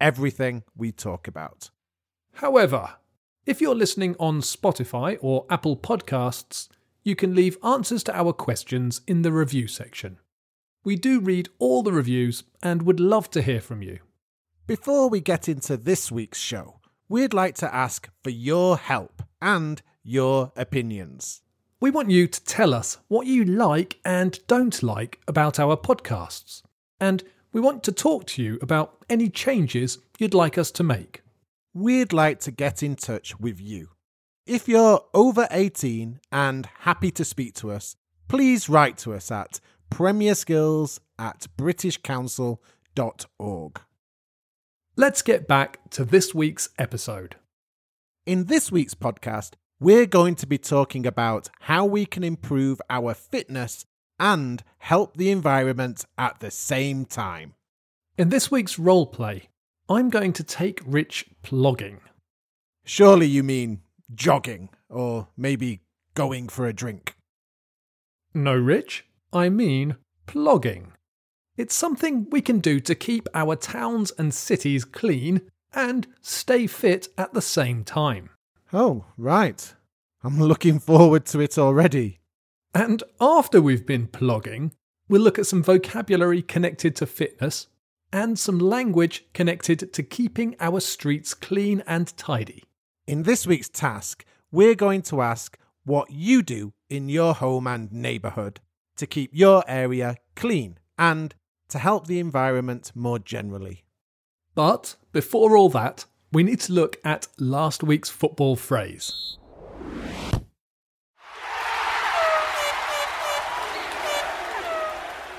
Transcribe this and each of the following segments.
everything we talk about. However, if you're listening on Spotify or Apple Podcasts, you can leave answers to our questions in the review section. We do read all the reviews and would love to hear from you. Before we get into this week's show, we'd like to ask for your help and your opinions. We want you to tell us what you like and don't like about our podcasts, and we want to talk to you about any changes you'd like us to make. We'd like to get in touch with you. If you're over 18 and happy to speak to us, please write to us at premierskills at britishcouncil.org. Let's get back to this week's episode. In this week's podcast, we're going to be talking about how we can improve our fitness and help the environment at the same time. In this week's role play, I'm going to take Rich plogging. Surely you mean jogging or maybe going for a drink. No, Rich, I mean plogging. It's something we can do to keep our towns and cities clean and stay fit at the same time. Oh, right. I'm looking forward to it already. And after we've been plogging, we'll look at some vocabulary connected to fitness and some language connected to keeping our streets clean and tidy. In this week's task, we're going to ask what you do in your home and neighbourhood to keep your area clean and to help the environment more generally. But before all that, we need to look at last week's football phrase.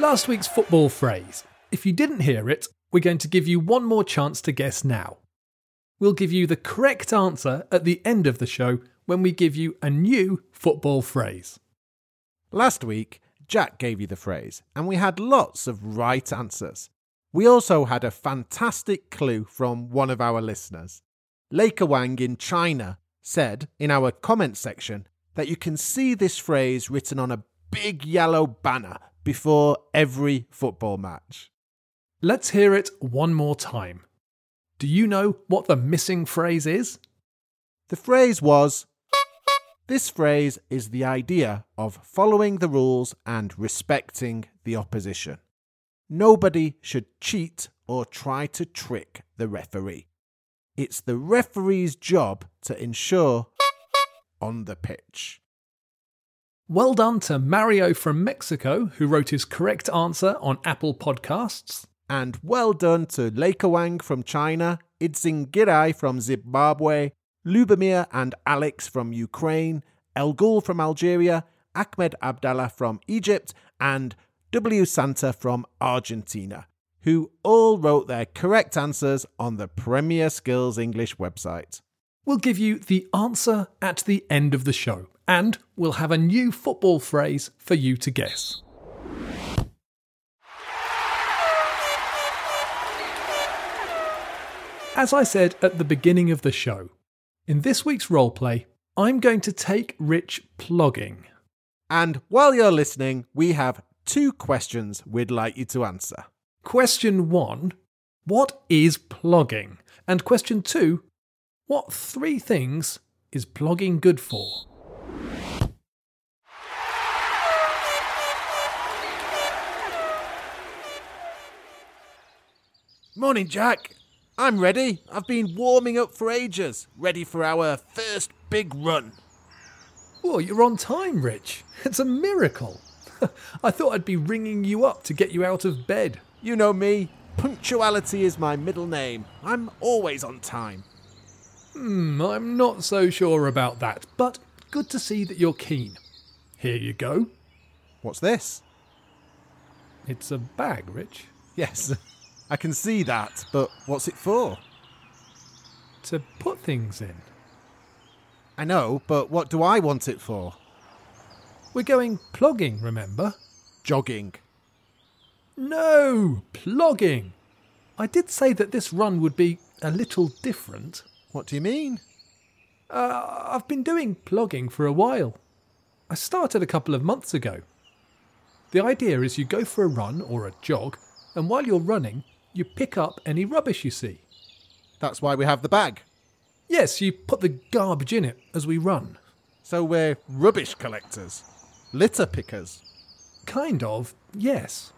Last week's football phrase. If you didn't hear it, we're going to give you one more chance to guess now. We'll give you the correct answer at the end of the show when we give you a new football phrase. Last week, Jack gave you the phrase, and we had lots of right answers. We also had a fantastic clue from one of our listeners. Leica Wang in China said in our comment section that you can see this phrase written on a big yellow banner before every football match. Let's hear it one more time. Do you know what the missing phrase is? The phrase was This phrase is the idea of following the rules and respecting the opposition. Nobody should cheat or try to trick the referee. It's the referee's job to ensure on the pitch. Well done to Mario from Mexico, who wrote his correct answer on Apple Podcasts. And well done to Leica Wang from China, Idzingirai from Zimbabwe, Lubomir and Alex from Ukraine, El Ghul from Algeria, Ahmed Abdallah from Egypt, and W. Santa from Argentina, who all wrote their correct answers on the Premier Skills English website. We'll give you the answer at the end of the show, and we'll have a new football phrase for you to guess. As I said at the beginning of the show, in this week's roleplay, I'm going to take Rich plogging. And while you're listening, we have two questions we'd like you to answer. Question one What is plogging? And question two What three things is plogging good for? Morning, Jack. I'm ready. I've been warming up for ages, ready for our first big run. Oh, you're on time, Rich. It's a miracle. I thought I'd be ringing you up to get you out of bed. You know me, punctuality is my middle name. I'm always on time. Hmm, I'm not so sure about that, but good to see that you're keen. Here you go. What's this? It's a bag, Rich. Yes, I can see that, but what's it for? to put things in. I know, but what do I want it for? We're going plogging, remember? Jogging. No, plogging. I did say that this run would be a little different. What do you mean? Uh, I've been doing plogging for a while. I started a couple of months ago. The idea is you go for a run or a jog, and while you're running, you pick up any rubbish you see. That's why we have the bag. Yes, you put the garbage in it as we run. So we're rubbish collectors, litter pickers. Kind of, yes.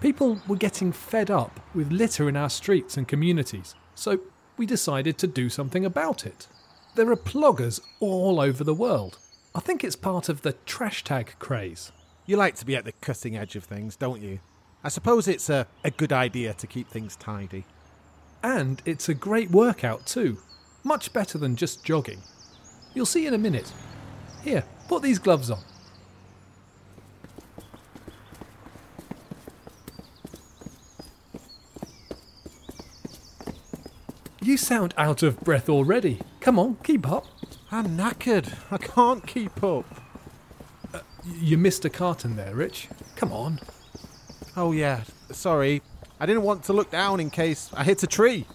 People were getting fed up with litter in our streets and communities, so we decided to do something about it. There are ploggers all over the world. I think it's part of the trash tag craze. You like to be at the cutting edge of things, don't you? I suppose it's a, a good idea to keep things tidy. And it's a great workout too. Much better than just jogging. You'll see in a minute. Here, put these gloves on. You sound out of breath already. Come on, keep up. I'm knackered. I can't keep up. Uh, you missed a carton there, Rich. Come on. Oh, yeah. Sorry. I didn't want to look down in case I hit a tree.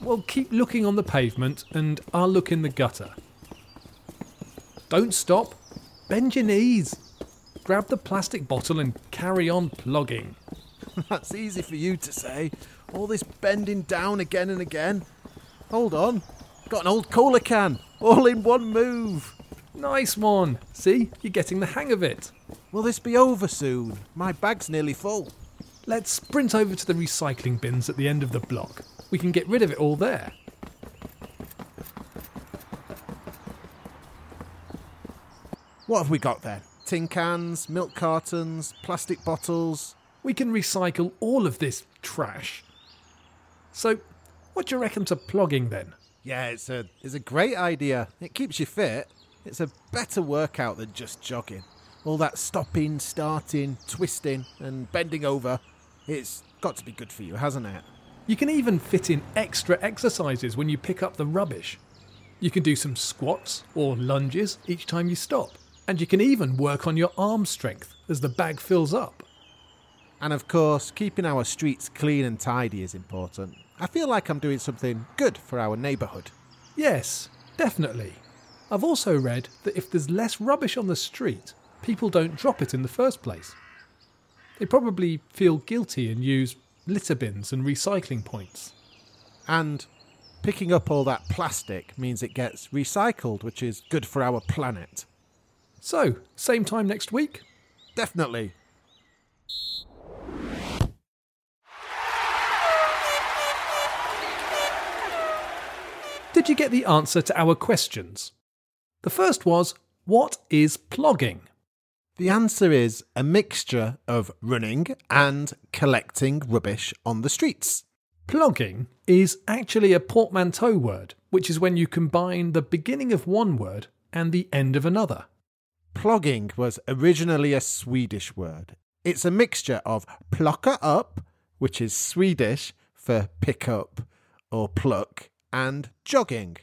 Well, keep looking on the pavement and I'll look in the gutter. Don't stop. Bend your knees. Grab the plastic bottle and carry on plogging. That's easy for you to say. All this bending down again and again. Hold on. Got an old cola can. All in one move. Nice one. See, you're getting the hang of it. Will this be over soon? My bag's nearly full. Let's sprint over to the recycling bins at the end of the block. We can get rid of it all there. What have we got then? Tin cans, milk cartons, plastic bottles. We can recycle all of this trash. So, what do you reckon to plogging then? Yeah, it's a it's a great idea. It keeps you fit. It's a better workout than just jogging. All that stopping, starting, twisting, and bending over. It's got to be good for you, hasn't it? You can even fit in extra exercises when you pick up the rubbish. You can do some squats or lunges each time you stop. And you can even work on your arm strength as the bag fills up. And of course, keeping our streets clean and tidy is important. I feel like I'm doing something good for our neighbourhood. Yes, definitely. I've also read that if there's less rubbish on the street, people don't drop it in the first place. They probably feel guilty and use litter bins and recycling points. And picking up all that plastic means it gets recycled, which is good for our planet. So, same time next week? Definitely. Did you get the answer to our questions? The first was What is plogging? The answer is a mixture of running and collecting rubbish on the streets. Plogging is actually a portmanteau word, which is when you combine the beginning of one word and the end of another. Plogging was originally a Swedish word. It's a mixture of plocka upp, which is Swedish for pick up or pluck, and jogging.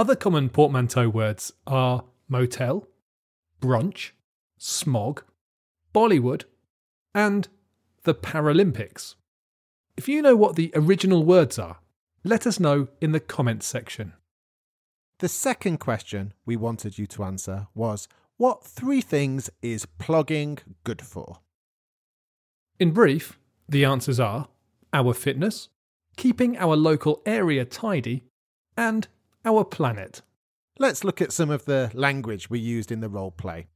Other common portmanteau words are motel, brunch, smog, Bollywood, and the Paralympics. If you know what the original words are, let us know in the comments section. The second question we wanted you to answer was what three things is plogging good for? In brief, the answers are our fitness, keeping our local area tidy, and our planet. Let's look at some of the language we used in the role play.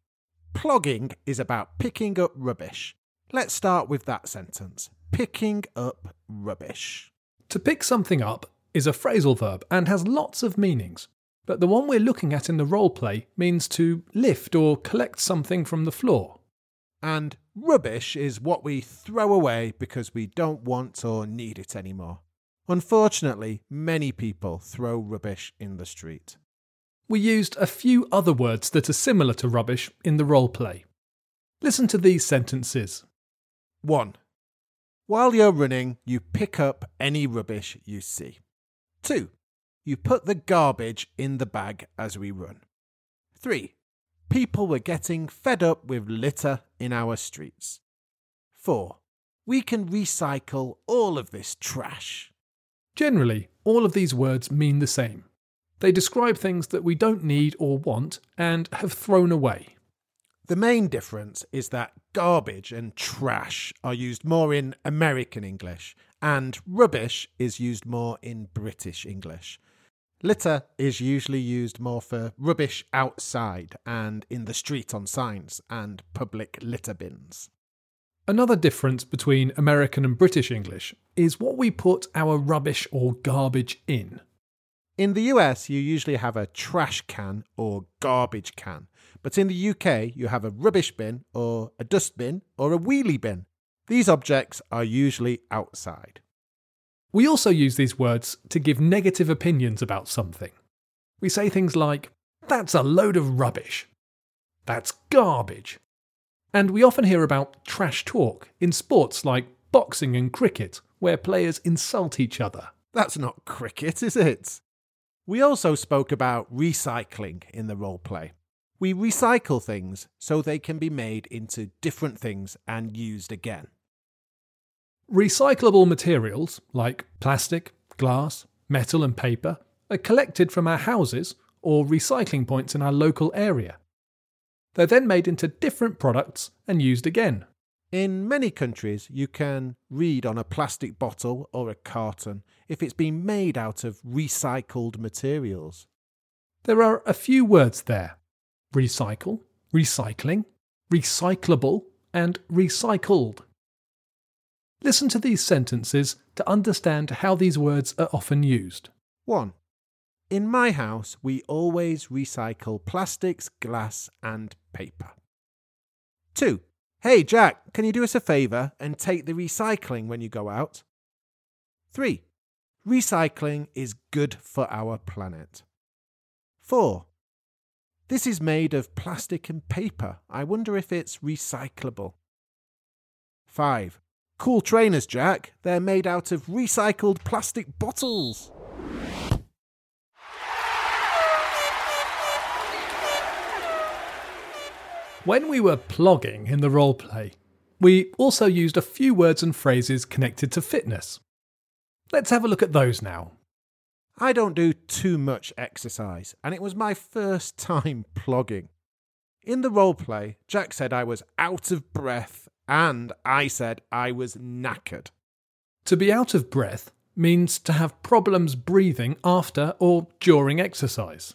Plogging is about picking up rubbish. Let's start with that sentence picking up rubbish. To pick something up is a phrasal verb and has lots of meanings, but the one we're looking at in the role play means to lift or collect something from the floor. And rubbish is what we throw away because we don't want or need it anymore. Unfortunately, many people throw rubbish in the street. We used a few other words that are similar to rubbish in the role play. Listen to these sentences. 1. While you're running, you pick up any rubbish you see. 2. You put the garbage in the bag as we run. 3. People were getting fed up with litter in our streets. 4. We can recycle all of this trash. Generally, all of these words mean the same. They describe things that we don't need or want and have thrown away. The main difference is that garbage and trash are used more in American English, and rubbish is used more in British English. Litter is usually used more for rubbish outside and in the street on signs and public litter bins. Another difference between American and British English is what we put our rubbish or garbage in. In the US, you usually have a trash can or garbage can, but in the UK, you have a rubbish bin or a dustbin or a wheelie bin. These objects are usually outside. We also use these words to give negative opinions about something. We say things like, that's a load of rubbish. That's garbage. And we often hear about trash talk in sports like boxing and cricket, where players insult each other. That's not cricket, is it? We also spoke about recycling in the role play. We recycle things so they can be made into different things and used again. Recyclable materials like plastic, glass, metal, and paper are collected from our houses or recycling points in our local area. They're then made into different products and used again. In many countries, you can read on a plastic bottle or a carton if it's been made out of recycled materials. There are a few words there recycle, recycling, recyclable, and recycled. Listen to these sentences to understand how these words are often used. 1. In my house, we always recycle plastics, glass, and paper. 2. Hey, Jack, can you do us a favour and take the recycling when you go out? 3. Recycling is good for our planet. 4. This is made of plastic and paper. I wonder if it's recyclable. 5. Cool trainers, Jack. They're made out of recycled plastic bottles. When we were plogging in the roleplay, we also used a few words and phrases connected to fitness. Let's have a look at those now. I don't do too much exercise, and it was my first time plogging. In the roleplay, Jack said I was out of breath, and I said I was knackered. To be out of breath means to have problems breathing after or during exercise.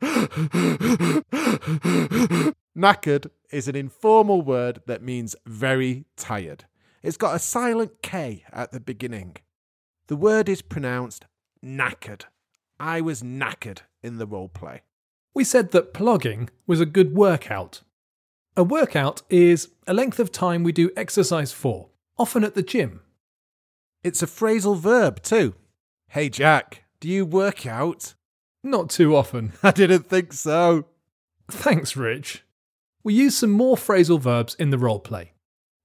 knackered is an informal word that means very tired. It's got a silent K at the beginning. The word is pronounced knackered. I was knackered in the role play. We said that plogging was a good workout. A workout is a length of time we do exercise for, often at the gym. It's a phrasal verb too. Hey Jack, do you work out? Not too often. I didn't think so. Thanks, Rich. We used some more phrasal verbs in the roleplay.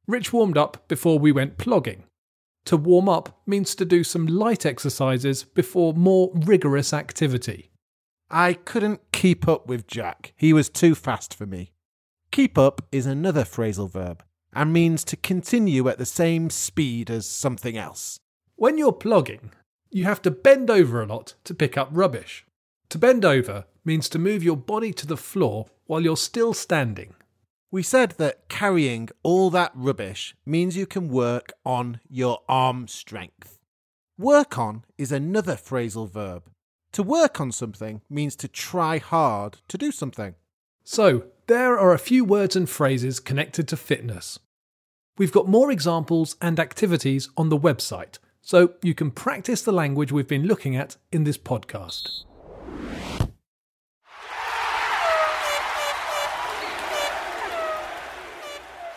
Rich warmed up before we went plogging. To warm up means to do some light exercises before more rigorous activity. I couldn't keep up with Jack. He was too fast for me. Keep up is another phrasal verb and means to continue at the same speed as something else. When you're plogging, you have to bend over a lot to pick up rubbish. To bend over means to move your body to the floor while you're still standing. We said that carrying all that rubbish means you can work on your arm strength. Work on is another phrasal verb. To work on something means to try hard to do something. So, there are a few words and phrases connected to fitness. We've got more examples and activities on the website, so you can practice the language we've been looking at in this podcast.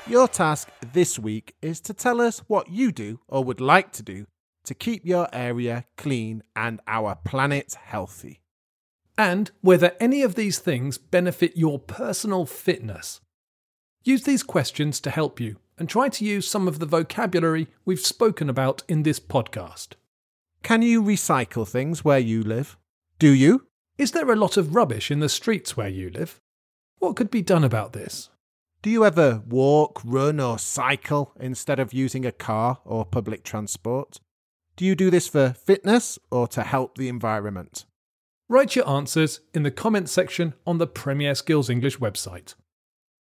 Your task this week is to tell us what you do or would like to do to keep your area clean and our planet healthy. And whether any of these things benefit your personal fitness. Use these questions to help you and try to use some of the vocabulary we've spoken about in this podcast. Can you recycle things where you live? Do you? Is there a lot of rubbish in the streets where you live? What could be done about this? Do you ever walk, run, or cycle instead of using a car or public transport? Do you do this for fitness or to help the environment? Write your answers in the comments section on the Premier Skills English website.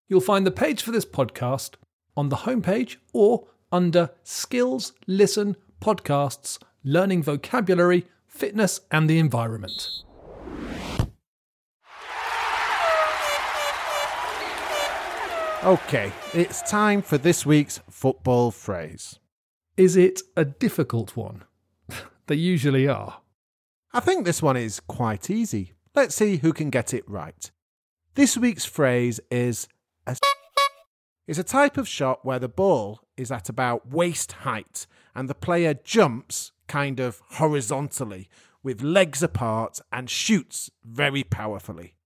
You'll find the page for this podcast on the homepage or under Skills, Listen, Podcasts, Learning Vocabulary, Fitness and the Environment. Okay, it's time for this week's football phrase. Is it a difficult one? they usually are. I think this one is quite easy. Let's see who can get it right. This week's phrase is a is a type of shot where the ball is at about waist height and the player jumps kind of horizontally with legs apart and shoots very powerfully.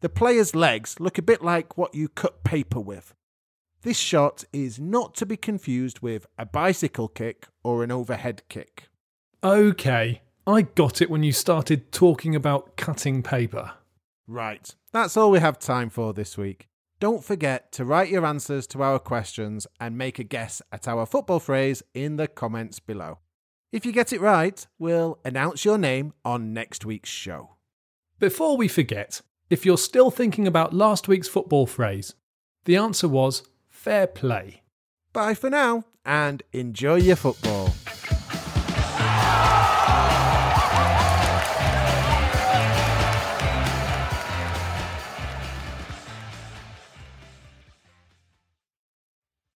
The player's legs look a bit like what you cut paper with. This shot is not to be confused with a bicycle kick or an overhead kick. Okay, I got it when you started talking about cutting paper. Right, that's all we have time for this week. Don't forget to write your answers to our questions and make a guess at our football phrase in the comments below. If you get it right, we'll announce your name on next week's show. Before we forget, if you're still thinking about last week's football phrase, the answer was fair play. Bye for now and enjoy your football.